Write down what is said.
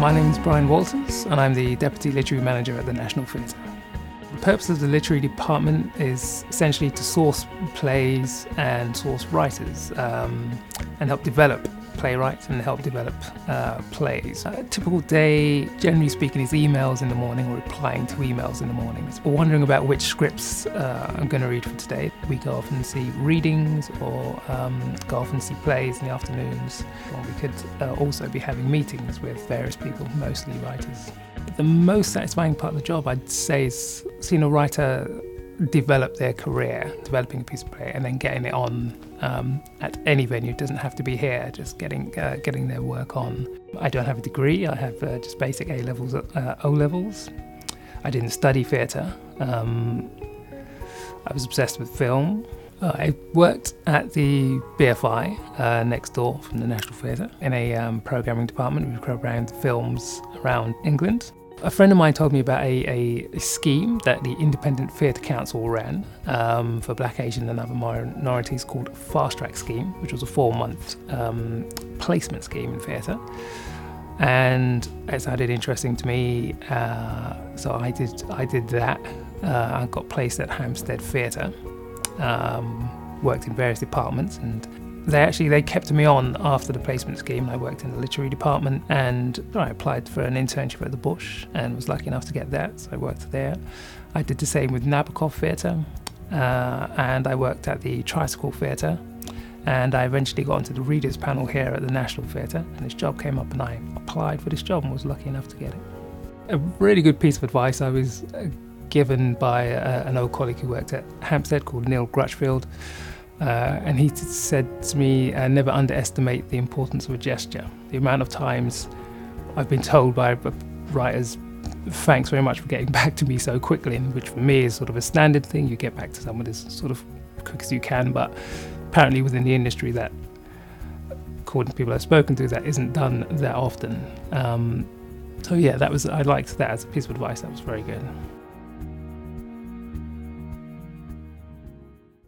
My name is Brian Walters, and I'm the Deputy Literary Manager at the National Theatre. The purpose of the literary department is essentially to source plays and source writers um, and help develop playwrights and help develop uh, plays. A typical day, generally speaking, is emails in the morning or replying to emails in the mornings or wondering about which scripts uh, I'm going to read for today. We go off and see readings or um, go off and see plays in the afternoons. Or we could uh, also be having meetings with various people, mostly writers. The most satisfying part of the job, I'd say, is seeing a writer develop their career, developing a piece of play, and then getting it on um, at any venue. It doesn't have to be here. Just getting uh, getting their work on. I don't have a degree. I have uh, just basic A levels, uh, O levels. I didn't study theatre. Um, I was obsessed with film. Uh, I worked at the BFI uh, next door from the National Theatre in a um, programming department. We programmed films around England. A friend of mine told me about a, a scheme that the Independent Theatre Council ran um, for Black, Asian, and other minorities called Fast Track Scheme, which was a four month um, placement scheme in theatre. And it sounded interesting to me, uh, so I did. I did that. Uh, I got placed at Hampstead Theatre. Um, worked in various departments and they actually they kept me on after the placement scheme. I worked in the literary department and I applied for an internship at the Bush and was lucky enough to get that. So I worked there. I did the same with Nabokov Theatre uh, and I worked at the Tricycle Theatre. And I eventually got onto the readers panel here at the National Theatre, and this job came up, and I applied for this job and was lucky enough to get it. A really good piece of advice I was uh, given by uh, an old colleague who worked at Hampstead called Neil Grutchfield. Uh, and he said to me, uh, never underestimate the importance of a gesture. The amount of times I've been told by writers, thanks very much for getting back to me so quickly, which for me is sort of a standard thing. You get back to someone as sort of quick as you can, but apparently within the industry, that, according to people I've spoken to, that isn't done that often. Um, so yeah, that was I liked that as a piece of advice. That was very good.